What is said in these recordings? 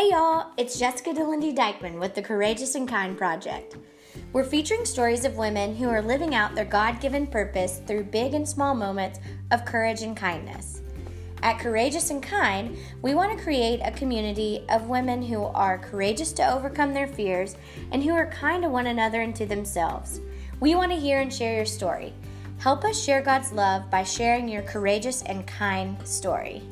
Hey y'all, it's Jessica DeLindy Dykeman with the Courageous and Kind Project. We're featuring stories of women who are living out their God given purpose through big and small moments of courage and kindness. At Courageous and Kind, we want to create a community of women who are courageous to overcome their fears and who are kind to one another and to themselves. We want to hear and share your story. Help us share God's love by sharing your courageous and kind story.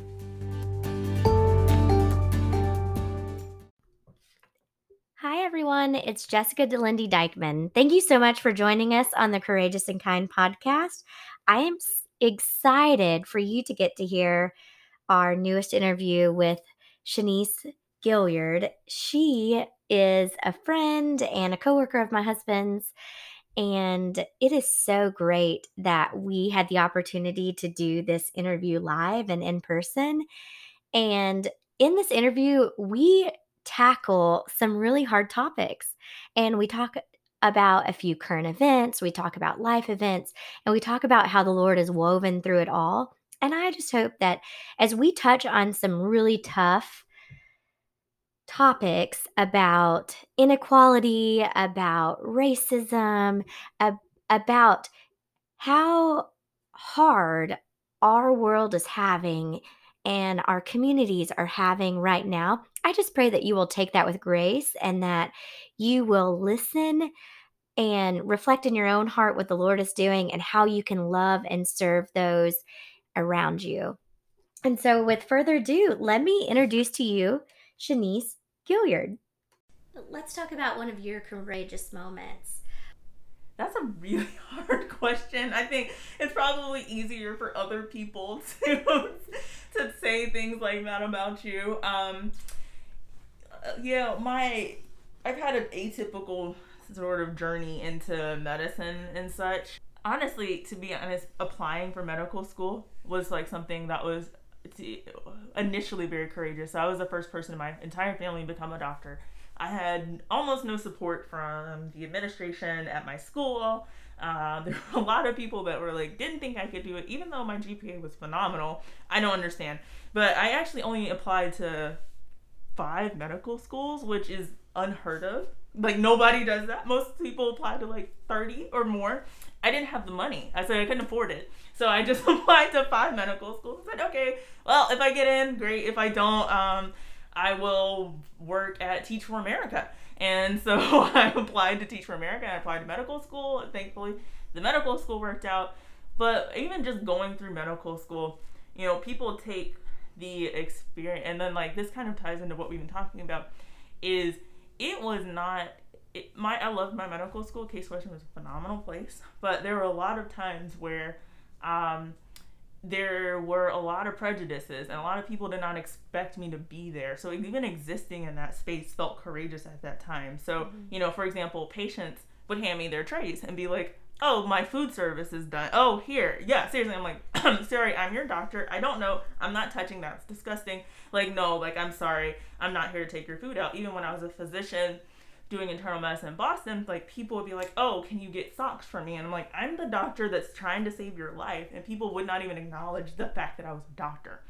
Everyone. It's Jessica DeLindy Dykeman. Thank you so much for joining us on the Courageous and Kind podcast. I am excited for you to get to hear our newest interview with Shanice Gilliard. She is a friend and a coworker of my husband's. And it is so great that we had the opportunity to do this interview live and in person. And in this interview, we tackle some really hard topics. And we talk about a few current events, we talk about life events, and we talk about how the Lord is woven through it all. And I just hope that as we touch on some really tough topics about inequality, about racism, ab- about how hard our world is having and our communities are having right now. I just pray that you will take that with grace and that you will listen and reflect in your own heart what the Lord is doing and how you can love and serve those around you. And so, with further ado, let me introduce to you Shanice Gilliard. Let's talk about one of your courageous moments. That's a really hard question. I think it's probably easier for other people to to say things like that about you. Um, yeah, my I've had an atypical sort of journey into medicine and such. Honestly, to be honest, applying for medical school was like something that was initially very courageous. So I was the first person in my entire family to become a doctor. I had almost no support from the administration at my school. Uh, there were a lot of people that were like, didn't think I could do it, even though my GPA was phenomenal. I don't understand. But I actually only applied to five medical schools, which is unheard of. Like, nobody does that. Most people apply to like 30 or more. I didn't have the money. I said I couldn't afford it. So I just applied to five medical schools. I said, okay, well, if I get in, great. If I don't, um, I will work at Teach for America. And so I applied to Teach for America. I applied to medical school. Thankfully, the medical school worked out. But even just going through medical school, you know, people take the experience, and then like this kind of ties into what we've been talking about. Is it was not it, my I loved my medical school. Case Western was a phenomenal place, but there were a lot of times where um, there were a lot of prejudices and a lot of people did not expect me to be there so even existing in that space felt courageous at that time so mm-hmm. you know for example patients would hand me their trays and be like oh my food service is done. Oh here. Yeah seriously i'm like sorry i'm your doctor. I don't know. I'm not touching that. It's disgusting. Like no like i'm sorry. I'm not here to take your food out. Even when i was a physician doing internal medicine in Boston, like people would be like, "Oh, can you get socks for me?" And I'm like, "I'm the doctor that's trying to save your life," and people would not even acknowledge the fact that I was a doctor.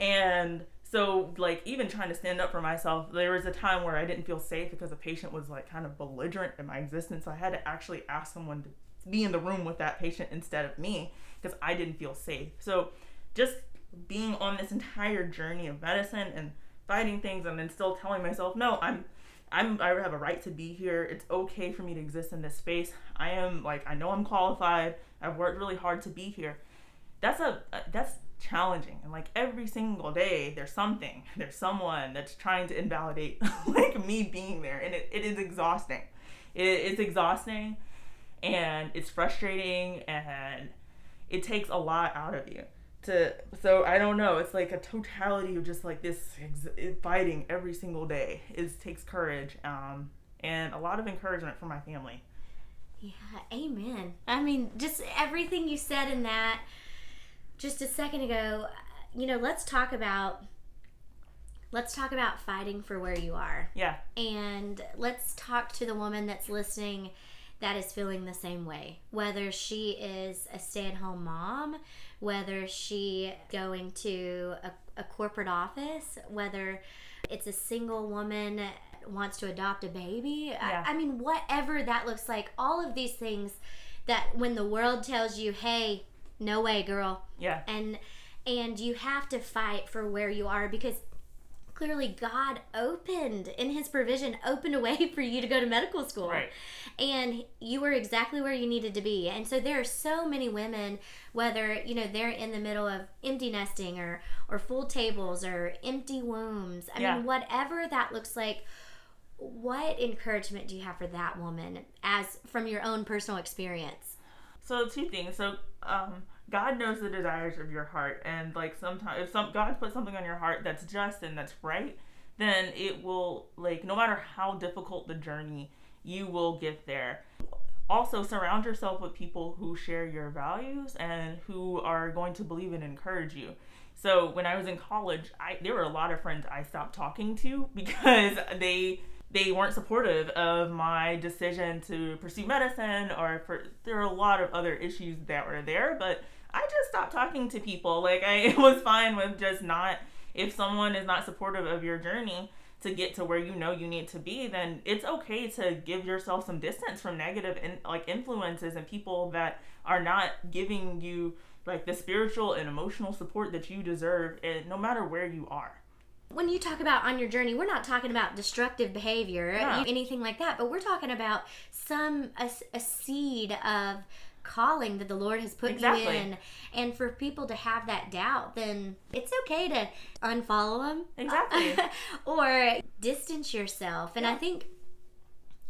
And so, like, even trying to stand up for myself, there was a time where I didn't feel safe because a patient was like kind of belligerent in my existence. So I had to actually ask someone to be in the room with that patient instead of me because I didn't feel safe. So, just being on this entire journey of medicine and fighting things and then still telling myself, no, I'm I'm I have a right to be here. It's okay for me to exist in this space. I am like I know I'm qualified. I've worked really hard to be here. That's a uh, that's challenging and like every single day there's something there's someone that's trying to invalidate like me being there and it, it is exhausting it, it's exhausting and it's frustrating and it takes a lot out of you to so I don't know. It's like a totality of just like this ex- fighting every single day. It takes courage um, and a lot of encouragement from my family. Yeah, amen. I mean, just everything you said in that just a second ago. You know, let's talk about let's talk about fighting for where you are. Yeah. And let's talk to the woman that's listening that is feeling the same way. Whether she is a stay-at-home mom, whether she going to a, a corporate office, whether it's a single woman wants to adopt a baby. Yeah. I, I mean, whatever that looks like, all of these things that when the world tells you, hey, no way, girl, Yeah. and and you have to fight for where you are because clearly God opened in his provision opened a way for you to go to medical school. Right. And you were exactly where you needed to be. And so there are so many women whether, you know, they're in the middle of empty nesting or or full tables or empty wombs. I Yeah. mean, whatever that looks like, what encouragement do you have for that woman as from your own personal experience? So two things. So um, God knows the desires of your heart, and like sometimes if some God put something on your heart that's just and that's right, then it will like no matter how difficult the journey, you will get there. Also, surround yourself with people who share your values and who are going to believe and encourage you. So when I was in college, I there were a lot of friends I stopped talking to because they they weren't supportive of my decision to pursue medicine or for there are a lot of other issues that were there but i just stopped talking to people. Like i was fine with just not if someone is not supportive of your journey to get to where you know you need to be then it's okay to give yourself some distance from negative in, like influences and people that are not giving you like the spiritual and emotional support that you deserve and no matter where you are when you talk about on your journey, we're not talking about destructive behavior, No. anything like that, but we're talking about some a, a seed of calling that the Lord has put Exactly. you in. And for people to have that doubt, then it's okay to unfollow them. Exactly. or distance yourself. And I think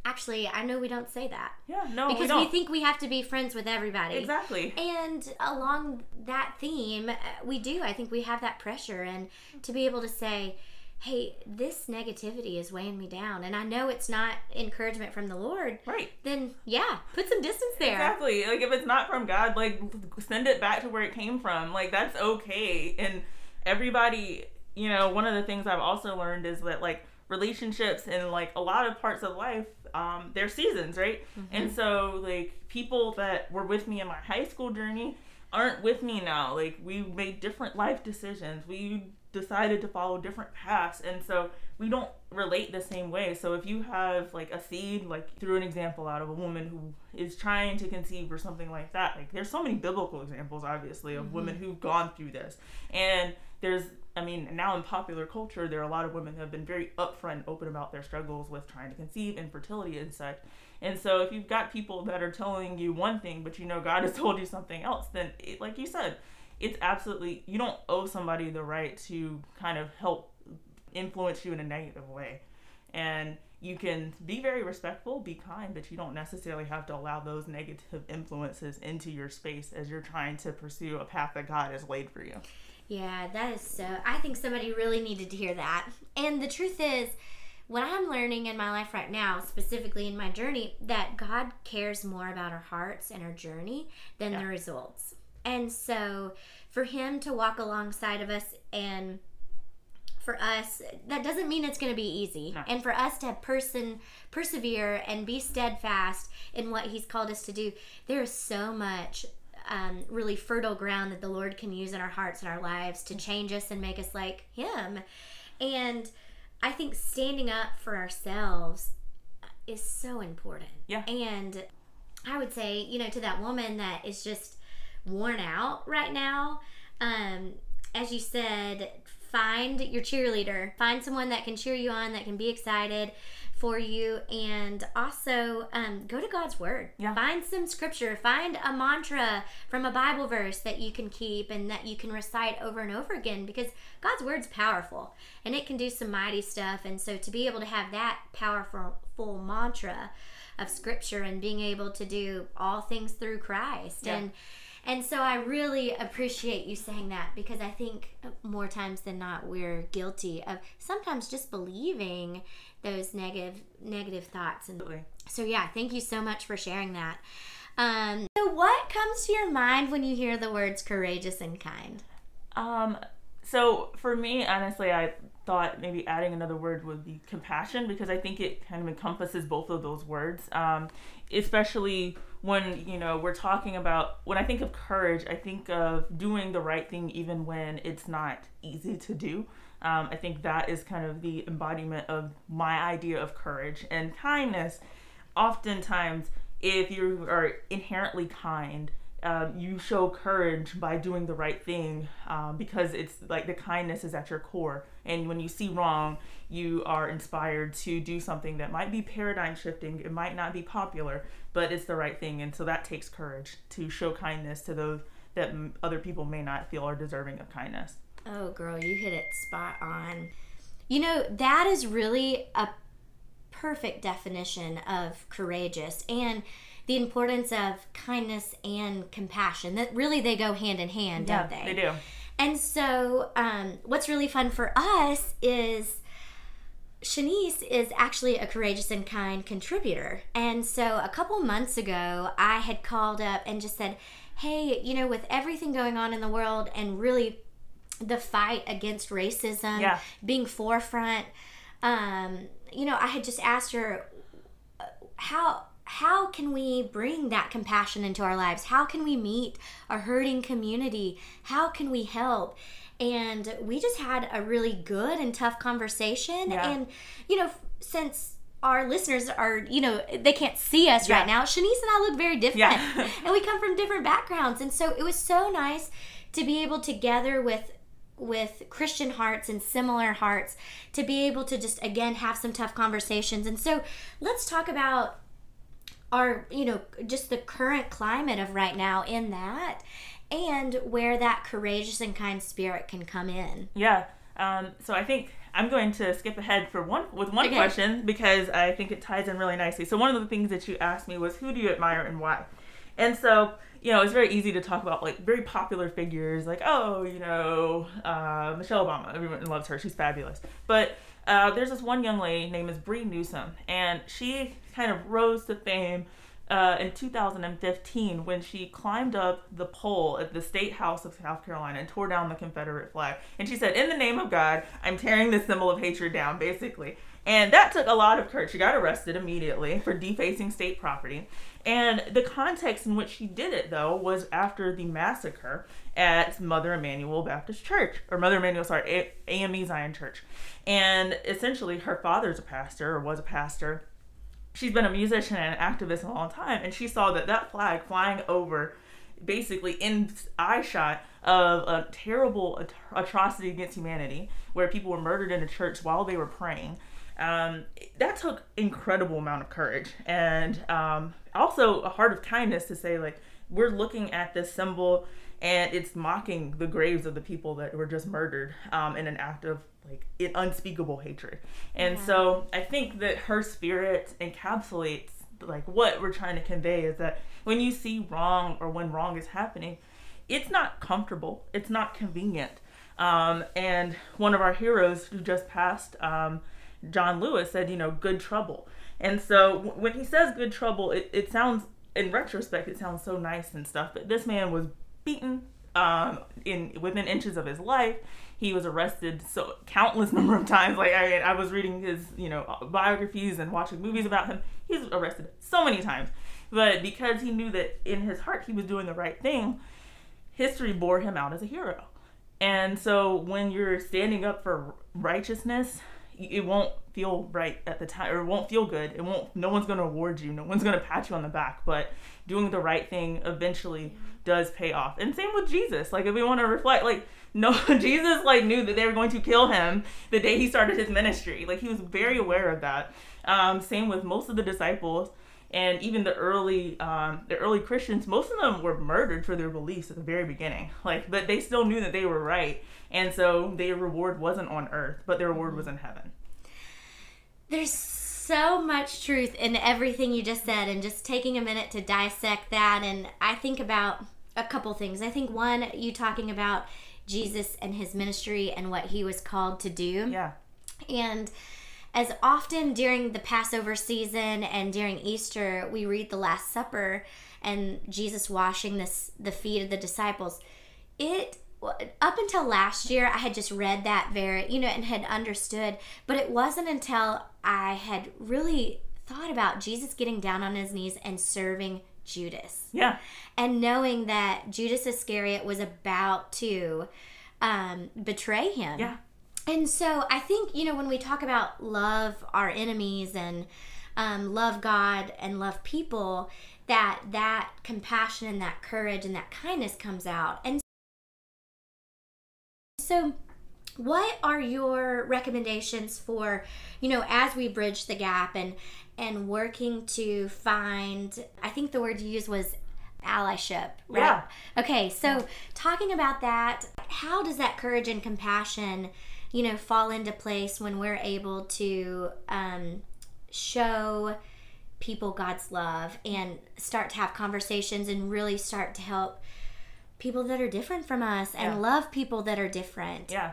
actually I know we don't say that. yeah no we because don't we think we have to be friends with everybody. exactly And along that theme, uh, we do. I think we have that pressure, and to be able to say, hey, this negativity is weighing me down, and I know it's not encouragement from the Lord, right then yeah, put some distance there. Exactly. Like if it's not from God, like send it back to where it came from. Like that's okay. And everybody, you know, one of the things I've also learned is that like relationships and like a lot of parts of life, um, they're seasons, right? And so like people that were with me in my high school journey aren't with me now. Like we made different life decisions. We decided to follow different paths and so we don't relate the same way so if you have like a seed like through an example out of a woman who is trying to conceive or something like that like there's so many biblical examples obviously of women who've gone through this and there's i mean now in popular culture there are a lot of women who have been very upfront and open about their struggles with trying to conceive infertility and such. And so if you've got people that are telling you one thing but you know god has told you something else then it, like you said it's absolutely you don't owe somebody the right to kind of help influence you in a negative way. And you can be very respectful be kind but you don't necessarily have to allow those negative influences into your space as you're trying to pursue a path that god has laid for you Yeah, that is so. I think somebody really needed to hear that. And the truth is, what I'm learning in my life right now, specifically in my journey, that God cares more about our hearts and our journey than the results. And so, for Him to walk alongside of us and for us, that doesn't mean it's going to be easy. No. And for us to person persevere and be steadfast in what He's called us to do, there is so much um, really fertile ground that the Lord can use in our hearts and our lives to change us and make us like Him. And I think standing up for ourselves is so important. Yeah. And I would say, you know, to that woman that is just worn out right now, um, as you said, find your cheerleader. Find someone that can cheer you on, that can be excited for you, and also um, go to God's Word. Yeah. Find some scripture. Find a mantra from a Bible verse that you can keep and that you can recite over and over again because God's Word's powerful and it can do some mighty stuff. And so to be able to have that powerful full mantra of scripture and being able to do all things through Christ Yeah. and and so I really appreciate you saying that because I think more times than not we're guilty of sometimes just believing those negative negative thoughts and so yeah, thank you so much for sharing that. Um, so what comes to your mind when you hear the words courageous and kind? Um, so for me, honestly, I thought maybe adding another word would be compassion because I think it kind of encompasses both of those words. Um, especially when you know we're talking about when I think of courage, I think of doing the right thing even when it's not easy to do. Um, I think that is kind of the embodiment of my idea of courage and kindness. Oftentimes, if you are inherently kind, um, you show courage by doing the right thing um, because it's like the kindness is at your core. And when you see wrong, you are inspired to do something that might be paradigm shifting. It might not be popular, but it's the right thing. And so that takes courage to show kindness to those that m- other people may not feel are deserving of kindness. Oh, girl, you hit it spot on. You know, that is really a perfect definition of courageous. And the importance of kindness and compassion. That really they go hand in hand, Yeah, don't they? they do. And so, um, what's really fun for us is Shanice is actually a courageous and kind contributor. And so, a couple months ago, I had called up and just said, Hey, you know, with everything going on in the world and really the fight against racism Yeah. being forefront, um, you know, I had just asked her, uh, how how can we bring that compassion into our lives? How can we meet a hurting community? How can we help? And we just had a really good and tough conversation. Yeah. and you know since our listeners are you know they can't see us Yeah. right now shanice and i look very different. Yeah. and we come from different backgrounds. And so it was so nice to be able to gather with with christian hearts and similar hearts to be able to just again have some tough conversations. And so let's talk about our you know just the current climate of right now in that and where that courageous and kind spirit can come in Yeah. Um, so I think I'm going to skip ahead for one with one Okay. question because I think it ties in really nicely. So one of the things that you asked me was who do you admire and why? And so you know it's very easy to talk about like very popular figures like oh you know uh, Michelle Obama everyone loves her she's fabulous but uh, there's this one young lady named is Bree Newsome and she kind of rose to fame uh, in 2015 when she climbed up the pole at the state house of South Carolina and tore down the Confederate flag. And she said, In the name of God, I'm tearing this symbol of hatred down, basically. And that took a lot of courage. She got arrested immediately for defacing state property. And the context in which she did it, though, was after the massacre at Mother Emanuel Baptist Church, or Mother Emanuel, sorry, AME Zion Church. And essentially, her father's a pastor, or was a pastor she's been a musician and an activist a long time, and she saw that that flag flying over, basically in eye shot of a terrible at- atrocity against humanity, where people were murdered in a church while they were praying. Um, that took incredible amount of courage and um, also a heart of kindness to say like we're looking at this symbol and it's mocking the graves of the people that were just murdered um, in an act of like unspeakable hatred. And so I think that her spirit encapsulates like what we're trying to convey is that when you see wrong or when wrong is happening, it's not comfortable, it's not convenient. Um, and one of our heroes who just passed, um, John Lewis, said, you know, good trouble. And so when he says good trouble, it, it sounds, in retrospect, it sounds so nice and stuff. But this man was beaten um, in within inches of his life. He was arrested so countless number of times. Like I I was reading his you know biographies and watching movies about him. He was arrested so many times, but because he knew that in his heart he was doing the right thing, history bore him out as a hero. And so when you're standing up for righteousness, it won't feel right at the time or won't feel good. It won't no one's going to reward you. No one's going to pat you on the back, but doing the right thing eventually does pay off. And same with Jesus. Like if we want to reflect like no Jesus like knew that they were going to kill him the day he started his ministry. Like he was very aware of that. Um, same with most of the disciples and even the early um, the early Christians, most of them were murdered for their beliefs at the very beginning. Like, but they still knew that they were right, and so their reward wasn't on earth, but their reward was in heaven. There's so much truth in everything you just said, and just taking a minute to dissect that. And I think about a couple things. I think one, you talking about Jesus and his ministry and what he was called to do. Yeah, And as often during the Passover season and during Easter, we read the Last Supper and Jesus washing this the feet of the disciples. It up until last year, I had just read that very, you know, and had understood, but it wasn't until I had really thought about Jesus getting down on his knees and serving Judas. Yeah. And knowing that Judas Iscariot was about to um, betray him. Yeah. And so I think, you know, when we talk about love our enemies and um, love God and love people, that that compassion and that courage and that kindness comes out. And so what are your recommendations for, you know, as we bridge the gap and and working to find I think the word you used was allyship, right? Yeah. Okay, so talking about that, how does that courage and compassion, you know, fall into place when we're able to um, show people God's love and start to have conversations and really start to help people that are different from us and Yeah. love people that are different. Yeah.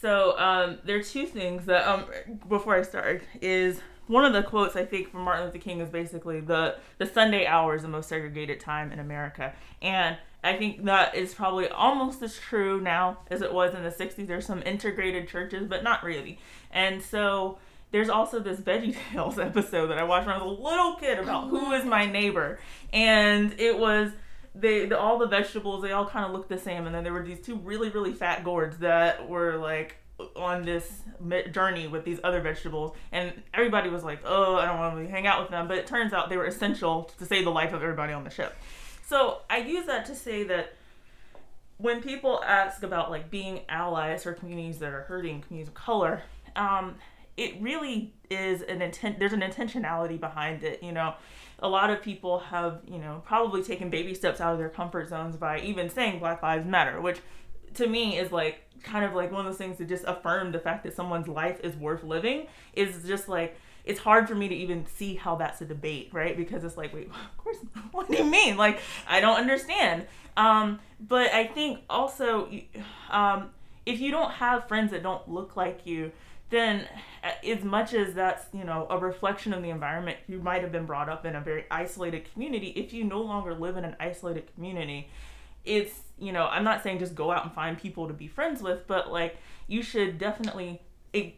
So um, there are two things that um, before I start is one of the quotes I think from Martin Luther King is basically the the Sunday hour is the most segregated time in America, and I think that is probably almost as true now as it was in the '60s. There's some integrated churches, but not really, and so. There's also this Veggie Tales episode that I watched when I was a little kid about who is my neighbor, and it was they the, all the vegetables they all kind of looked the same and then there were these two really really fat gourds that were like on this journey with these other vegetables and everybody was like oh i don't want to hang out with them but it turns out they were essential to save the life of everybody on the ship. So i use that to say that when people ask about like being allies for communities that are hurting communities of color um, it really is an intent there's an intentionality behind it you know a lot of people have you know probably taken baby steps out of their comfort zones by even saying black lives matter which to me is like kind of like one of those things to just affirm the fact that someone's life is worth living is just like it's hard for me to even see how that's a debate right? Because it's like wait of course what do you mean? Like i don't understand. Um, but i think also um, if you don't have friends that don't look like you then uh, as much as that's you know a reflection of the environment you might have been brought up in a very isolated community. If you no longer live in an isolated community it's you know i'm not saying just go out and find people to be friends with but like you should definitely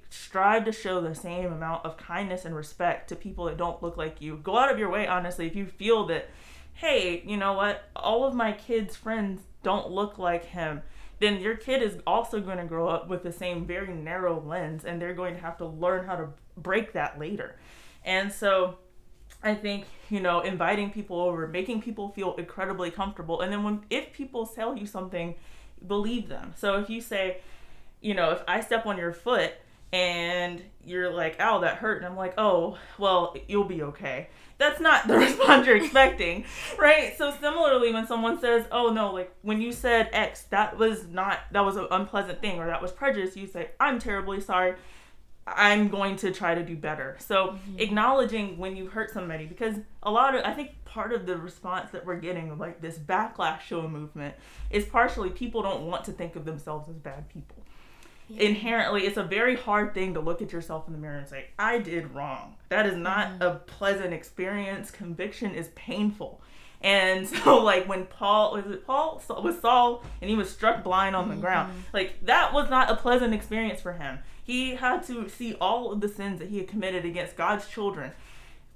strive to show the same amount of kindness and respect to people that don't look like you. Go out of your way honestly if you feel that hey you know what? All of my kids friends don't look like him then your kid is also going to grow up with the same very narrow lens and they're going to have to learn how to break that later. And so I think, you know, inviting people over, making people feel incredibly comfortable. And then when if people tell you something, believe them. So if you say, you know, if I step on your foot and you're like, ow, that hurt, and I'm like, oh, well, you'll be okay. That's not the response you're expecting, right? So similarly, when someone says, "Oh no," like when you said X, that was not that was an unpleasant thing or that was prejudice, you say, "I'm terribly sorry. I'm going to try to do better." So mm-hmm. acknowledging when you hurt somebody, because a lot of I think part of the response that we're getting, like this backlash show movement, is partially people don't want to think of themselves as bad people inherently it's a very hard thing to look at yourself in the mirror and say i did wrong. That is not mm-hmm. a pleasant experience. Conviction is painful. And so like when paul was it paul? Was saul and he was struck blind on the ground. Mm-hmm. Like that was not a pleasant experience for him. He had to see all of the sins that he had committed against god's children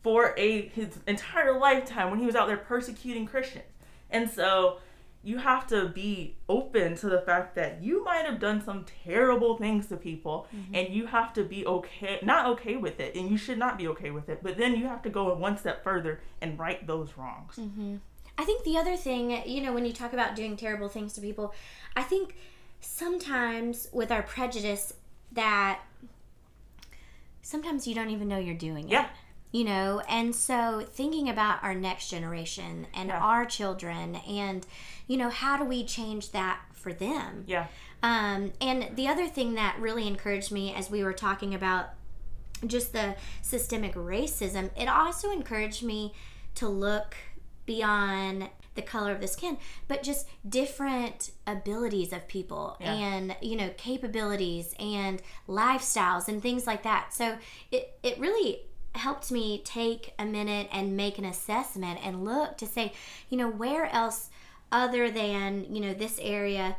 for a his entire lifetime when he was out there persecuting christians. And so you have to be open to the fact that you might have done some terrible things to people mm-hmm. and you have to be okay not okay with it and you should not be okay with it but then you have to go one step further and right those wrongs mm-hmm. I think the other thing, you know, when you talk about doing terrible things to people, I think sometimes with our prejudice that sometimes you don't even know you're doing it. Yeah. You know, and so thinking about our next generation and Yeah. our children and, you know, how do we change that for them? yeah Um, and the other thing that really encouraged me as we were talking about just the systemic racism, it also encouraged me to look beyond the color of the skin, but just different abilities of people Yeah. and, you know, capabilities and lifestyles and things like that. So it, it really helped me take a minute and make an assessment and look to say, you know, where else other than, you know, this area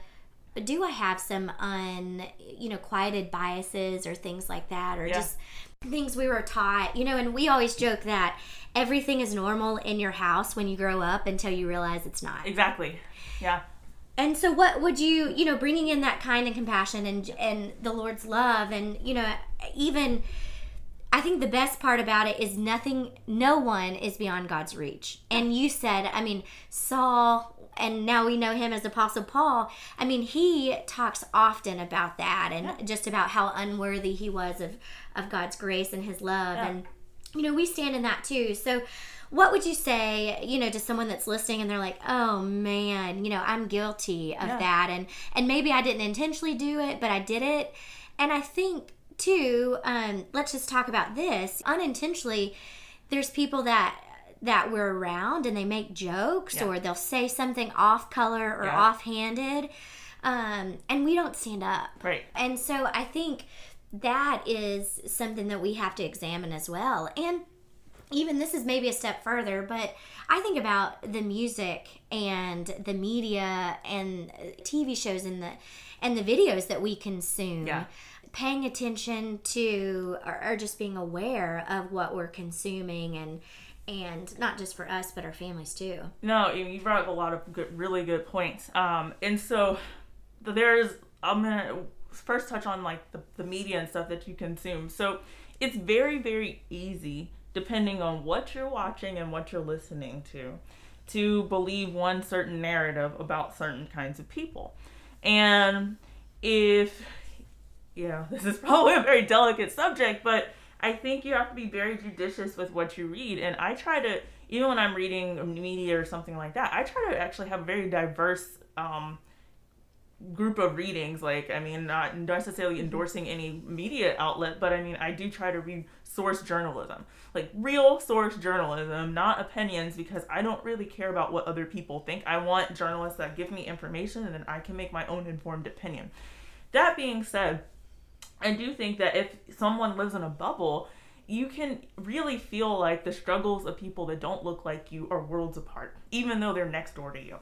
do I have some un, you know, quieted biases or things like that, or Yeah. just things we were taught, you know? And we always joke that everything is normal in your house when you grow up until you realize it's not. Exactly. Yeah. And so, what would you, you know, bringing in that kind and compassion and and the Lord's love, and you know, even I think the best part about it is nothing, no one is beyond God's reach. And you said, I mean, Saul, and now we know him as Apostle Paul. I mean, he talks often about that and just about how unworthy he was of of God's grace and His love, Yeah. and you know, we stand in that too. So. What would you say, you know, to someone that's listening and they're like, "Oh man, you know, I'm guilty of Yeah. that and and maybe I didn't intentionally do it, but I did it." And I think too, um, let's just talk about this. Unintentionally, there's people that that we're around and they make jokes Yeah. or they'll say something off color or Yeah. offhanded. Um, and we don't stand up. Right. And so I think that is something that we have to examine as well. And even this is maybe a step further, but I think about the music and the media and TV shows and the and the videos that we consume. Yeah. Paying attention to or, or just being aware of what we're consuming and and not just for us but our families too. No, you brought up a lot of good, really good points. Um, and so there's, I'm gonna first touch on like the, the media and stuff that you consume. So it's very, very easy, depending on what you're watching and what you're listening to, to believe one certain narrative about certain kinds of people. And if, yeah, this is probably a very delicate subject, but I think you have to be very judicious with what you read. And I try to, even when I'm reading media or something like that, I try to actually have a very diverse um, group of readings. Like, I mean, not necessarily endorsing any media outlet, but I mean, I do try to read source journalism, like real source journalism, not opinions, because I don't really care about what other people think. I want journalists that give me information and then I can make my own informed opinion. That being said, I do think that if someone lives in a bubble, you can really feel like the struggles of people that don't look like you are worlds apart, even though they're next door to you.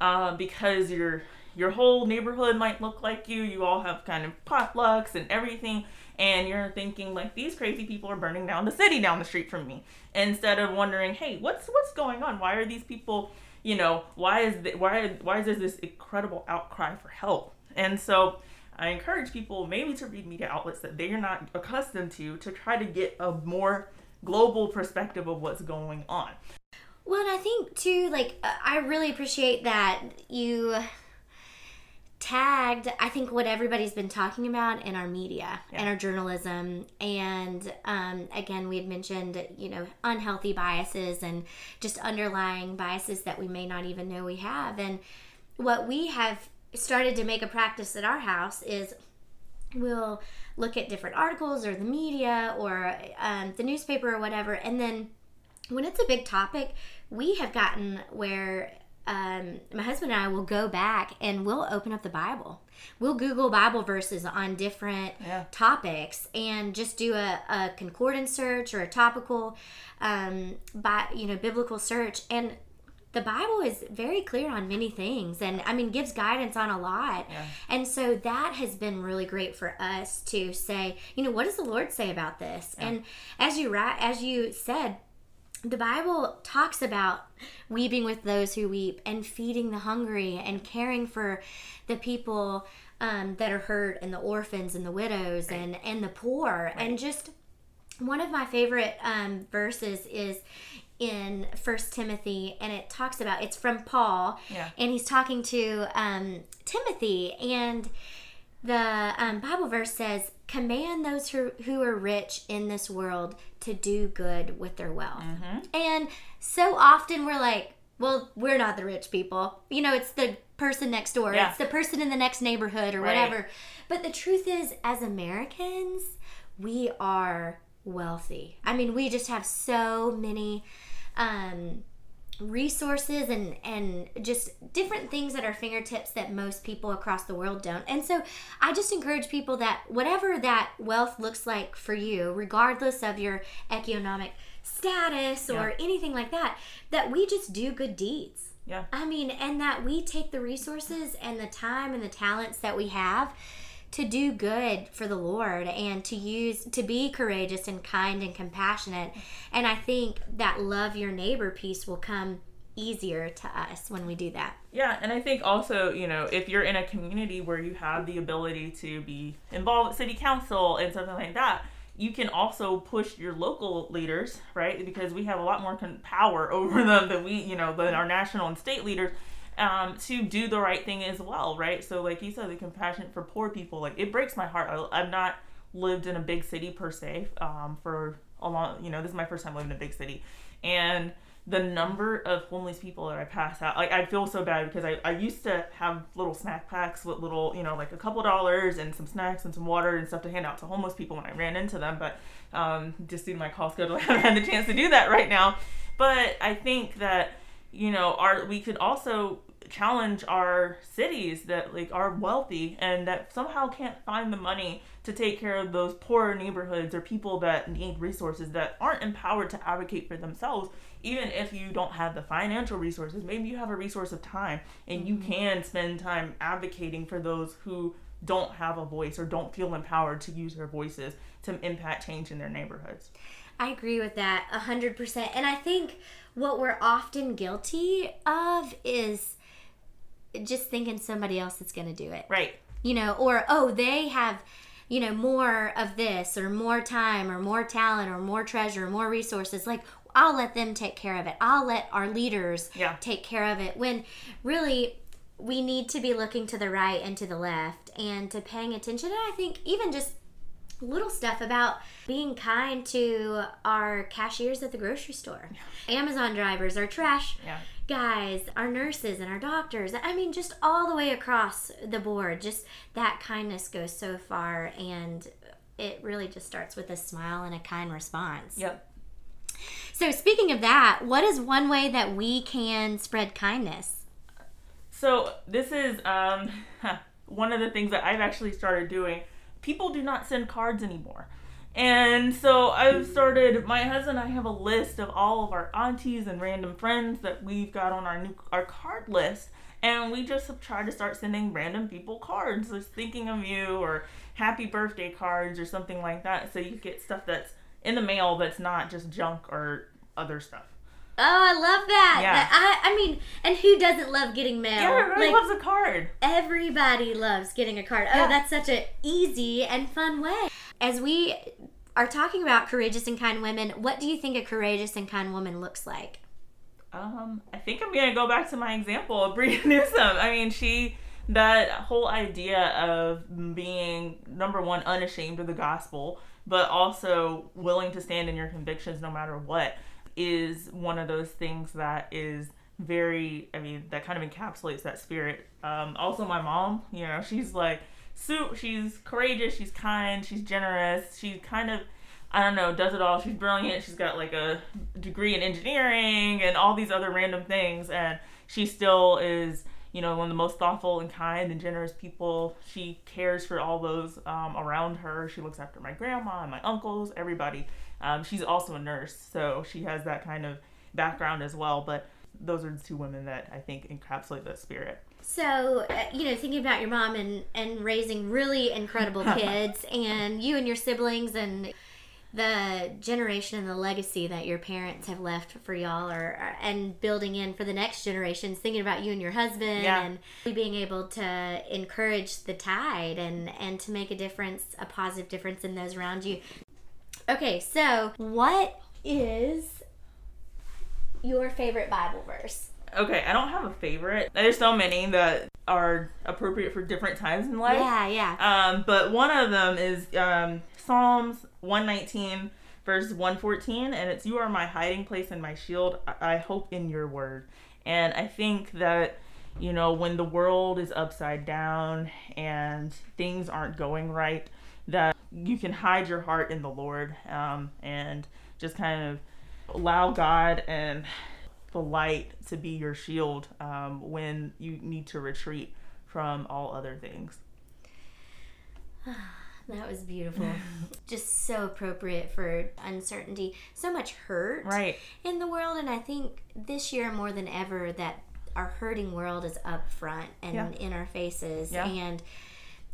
Uh, because your your whole neighborhood might look like you. You all have kind of potlucks and everything, and you're thinking like these crazy people are burning down the city down the street from me. Instead of wondering, hey, what's what's going on? Why are these people, you know, why is the, why why is there this incredible outcry for help? And so I encourage people maybe to read media outlets that they are not accustomed to to try to get a more global perspective of what's going on. Well, and I think too, like uh, I really appreciate that you tagged. I think what everybody's been talking about in our media and our journalism, and um, again, we had mentioned you know unhealthy biases and just underlying biases that we may not even know we have. And what we have started to make a practice at our house is we'll look at different articles or the media or um, the newspaper or whatever, and then when it's a big topic, we have gotten where um, my husband and I will go back and we'll open up the Bible. We'll Google Bible verses on different Yeah. topics and just do a, a concordance search or a topical, um, by you know, biblical search. And the Bible is very clear on many things, and I mean gives guidance on a lot. Yeah. And so that has been really great for us to say, you know, what does the Lord say about this? And as you as you said, the Bible talks about weeping with those who weep and feeding the hungry and caring for the people um, that are hurt and the orphans and the widows and, and the poor. And just one of my favorite um, verses is in First Timothy, and it talks about it's from Paul, Yeah. and he's talking to um, Timothy, and the um, Bible verse says, "Command those who who are rich in this world to do good with their wealth." And so often we're like, "Well, we're not the rich people. You know, it's the person next door. Yeah. It's the person in the next neighborhood or Right. whatever." But the truth is, as Americans, we are wealthy. I mean, we just have so many um, resources and and just different things at our fingertips that most people across the world don't. And so I just encourage people that whatever that wealth looks like for you, regardless of your economic status or anything like that, that we just do good deeds. Yeah. I mean, and that we take the resources and the time and the talents that we have to do good for the Lord and to use to be courageous and kind and compassionate. And I think that love your neighbor piece will come easier to us when we do that. Yeah, and I think also, you know, if you're in a community where you have the ability to be involved with city council and something like that, you can also push your local leaders, right? Because we have a lot more power over them than we, you know, than our national and state leaders. Um, to do the right thing as well, right? So, like you said, the compassion for poor people, like it breaks my heart. I, I've not lived in a big city per se um, for a long, you know, this is my first time living in a big city, and the number of homeless people that I pass out, like I feel so bad because I, I used to have little snack packs with little, you know, like a couple dollars and some snacks and some water and stuff to hand out to homeless people when I ran into them. But um, just due to my call schedule, I haven't had the chance to do that right now. But I think that, you know, our we could also challenge our cities that like are wealthy and that somehow can't find the money to take care of those poorer neighborhoods or people that need resources that aren't empowered to advocate for themselves even if you don't have the financial resources. Maybe you have a resource of time and mm-hmm. you can spend time advocating for those who don't have a voice or don't feel empowered to use their voices to impact change in their neighborhoods. I agree with that 100% and i think what we're often guilty of is just thinking somebody else is going to do it. Right. You know, or oh, they have, you know, more of this or more time or more talent or more treasure, or more resources. Like I'll let them take care of it. I'll let our leaders yeah. take care of it. When really we need to be looking to the right and to the left and to paying attention. And I think even just little stuff about being kind to our cashiers at the grocery store, yeah. Amazon drivers, our trash yeah. guys, our nurses, and our doctors. I mean, just all the way across the board. Just that kindness goes so far, and it really just starts with a smile and a kind response. Yep. So, speaking of that, what is one way that we can spread kindness? So, this is um, one of the things that I've actually started doing people do not send cards anymore. And so I've started. My husband and I have a list of all of our aunties and random friends that we've got on our new our card list, and we just have tried to start sending random people cards, just thinking of you or happy birthday cards or something like that. So you get stuff that's in the mail that's not just junk or other stuff. Oh, I love that. Yeah. I, I mean, and who doesn't love getting mail? Yeah, everybody like, loves a card. Everybody loves getting a card. Oh, yeah. Oh, that's such an easy and fun way. As we are talking about courageous and kind women, what do you think a courageous and kind woman looks like? Um, I think I'm gonna go back to my example of Bria Newsome. I mean, she that whole idea of being number one unashamed of the gospel, but also willing to stand in your convictions no matter what is one of those things that is very i mean that kind of encapsulates that spirit. Um, also my mom you know she's like soup she's courageous she's kind she's generous she kind of i don't know does it all she's brilliant she's got like a degree in engineering and all these other random things and she still is you know one of the most thoughtful and kind and generous people. She cares for all those um, around her. She looks after my grandma and my uncles everybody um, she's also a nurse, so she has that kind of background as well. But those are the two women that I think encapsulate the spirit. So, uh, you know, thinking about your mom and, and raising really incredible kids, and you and your siblings, and the generation and the legacy that your parents have left for y'all, or and building in for the next generations. Thinking about you and your husband, yeah. and being able to encourage the tide and and to make a difference, a positive difference in those around you. Okay, so what is your favorite Bible verse? Okay, I don't have a favorite. There's so many that are appropriate for different times in life. Yeah, yeah. Um, but one of them is um, Psalms 119, verse 114, and it's "You are my hiding place and my shield. I hope in your word." And I think that you know when the world is upside down and things aren't going right, that you can hide your heart in the Lord um, and just kind of allow God and the light to be your shield um, when you need to retreat from all other things. That was beautiful. Just so appropriate for uncertainty. So much hurt right. in the world. And I think this year more than ever that our hurting world is up front and Yeah. in our faces Yeah. and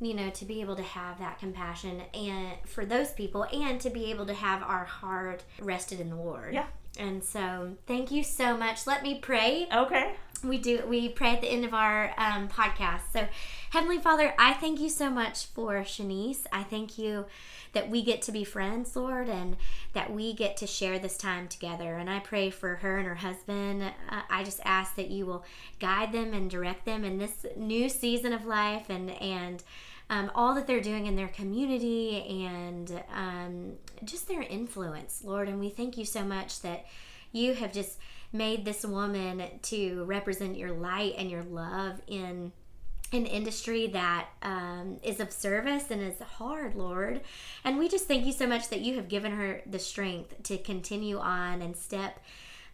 you know to be able to have that compassion and for those people and to be able to have our heart rested in the lord. Yeah. and so thank you so much. Let me pray. Okay. we do we pray at the end of our um, podcast. So heavenly father i thank you so much for shanice. I thank you that we get to be friends lord and that we get to share this time together and i pray for her and her husband uh, i just ask that you will guide them and direct them in this new season of life and and um, all that they're doing in their community and um, just their influence, Lord. And we thank you so much that you have just made this woman to represent your light and your love in an industry that um, is of service and is hard, Lord. And we just thank you so much that you have given her the strength to continue on and step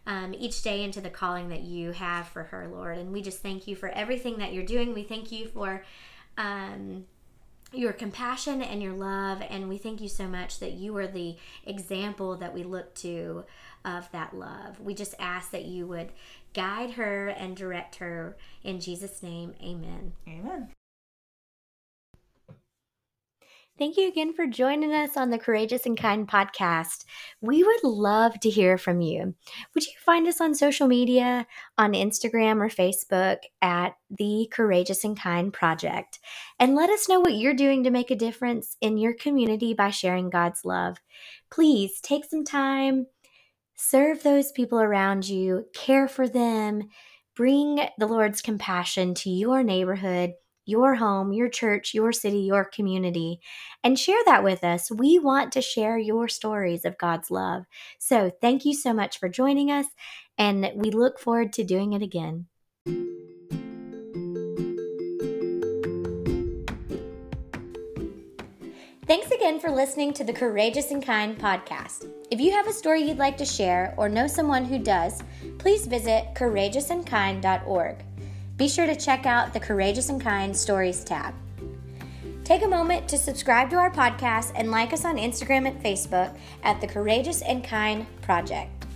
um, each day into the calling that you have for her, Lord. And we just thank you for everything that you're doing. We thank you for. Um, your compassion and your love. And we thank you so much that you are the example that we look to of that love. We just ask that you would guide her and direct her in Jesus' name. Amen. Amen. Thank you again for joining us on the Courageous and Kind podcast. We would love to hear from you. Would you find us on social media, on Instagram or Facebook at the Courageous and Kind Project? And let us know what you're doing to make a difference in your community by sharing God's love. Please take some time, serve those people around you, care for them, bring the Lord's compassion to your neighborhood your home, your church, your city, your community, and share that with us. We want to share your stories of God's love. So, thank you so much for joining us, and we look forward to doing it again. Thanks again for listening to the Courageous and Kind podcast. If you have a story you'd like to share or know someone who does, please visit courageousandkind.org. Be sure to check out the Courageous and Kind Stories tab. Take a moment to subscribe to our podcast and like us on Instagram and Facebook at the Courageous and Kind Project.